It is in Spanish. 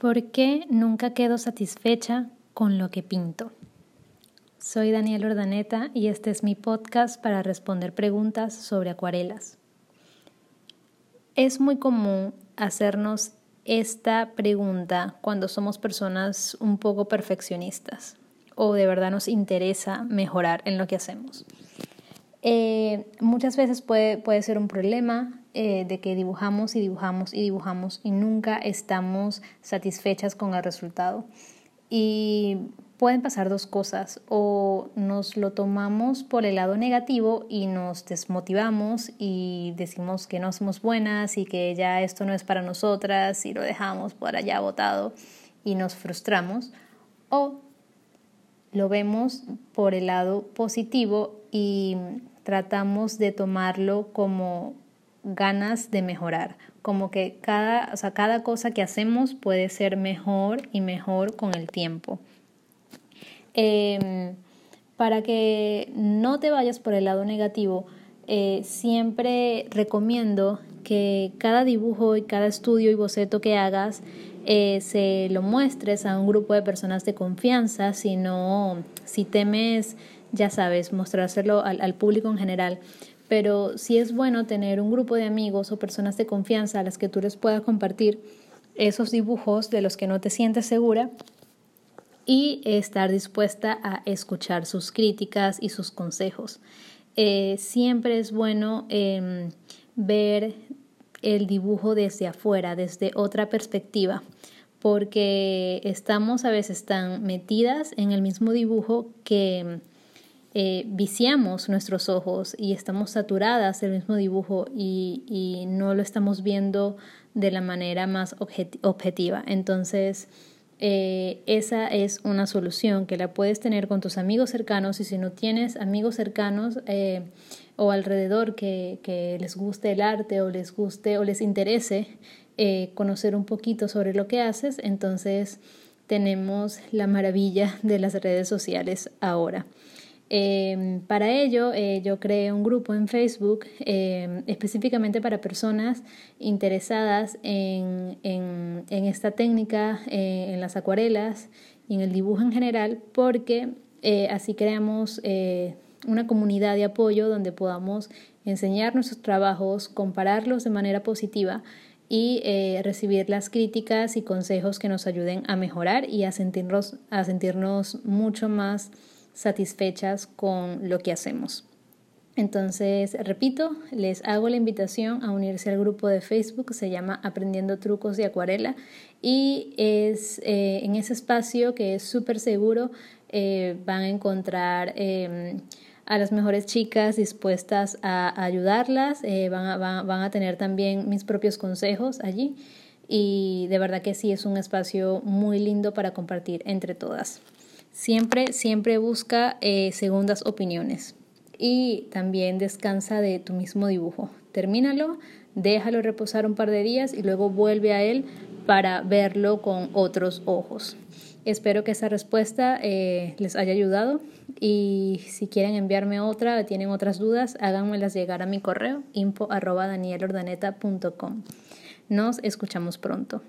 ¿Por qué nunca quedo satisfecha con lo que pinto? Soy Daniel Ordaneta y este es mi podcast para responder preguntas sobre acuarelas. Es muy común hacernos esta pregunta cuando somos personas un poco perfeccionistas o de verdad nos interesa mejorar en lo que hacemos. Eh, muchas veces puede, puede ser un problema eh, de que dibujamos y dibujamos y dibujamos y nunca estamos satisfechas con el resultado. Y pueden pasar dos cosas, o nos lo tomamos por el lado negativo y nos desmotivamos y decimos que no somos buenas y que ya esto no es para nosotras y lo dejamos por allá botado y nos frustramos, o lo vemos por el lado positivo y tratamos de tomarlo como ganas de mejorar, como que cada, o sea, cada cosa que hacemos puede ser mejor y mejor con el tiempo. Em, para que no te vayas por el lado negativo, eh, siempre recomiendo que cada dibujo y cada estudio y boceto que hagas eh, se lo muestres a un grupo de personas de confianza, si no, si temes, ya sabes, mostrárselo al, público en general pero sí es bueno tener un grupo de amigos o personas de confianza a las que tú les puedas compartir esos dibujos de los que no te sientes segura y estar dispuesta a escuchar sus críticas y sus consejos. Eh, siempre es bueno em, ver el dibujo desde afuera, desde otra perspectiva, porque estamos a veces tan metidas en el mismo dibujo que eh, viciamos nuestros ojos y estamos saturadas del mismo dibujo y, no lo estamos viendo de la manera más objetiva. Entonces, eh, esa es una solución que la puedes tener con tus amigos cercanos y si no tienes amigos cercanos eh, o alrededor que, que, les guste el arte o les guste o les interese conocer un poquito sobre lo que haces, entonces tenemos la maravilla de las redes sociales ahora. Em, para ello, eh, yo creé un grupo en Facebook em, específicamente para personas interesadas en, en, esta técnica, eh, en las acuarelas y en el dibujo en general, porque eh, así creamos una comunidad de apoyo donde podamos enseñar nuestros trabajos, compararlos de manera positiva y recibir las críticas y consejos que nos ayuden a mejorar y a sentirnos, a sentirnos mucho más satisfechas con lo que hacemos. Entonces, repito, les hago la invitación a unirse al grupo de Facebook, se llama Aprendiendo Trucos de Acuarela y es eh, en ese espacio que es súper seguro, eh, van a encontrar em, a las mejores chicas dispuestas a, ayudarlas, eh, van, a, van a tener también mis propios consejos allí y de verdad que sí es un espacio muy lindo para compartir entre todas. Siempre, siempre busca eh, segundas opiniones y también descansa de tu mismo dibujo. Termínalo, déjalo reposar un par de días y luego vuelve a él para verlo con otros ojos. Espero que esa respuesta eh, les haya ayudado y si quieren enviarme otra o tienen otras dudas, háganmelas llegar a mi correo info Nos escuchamos pronto.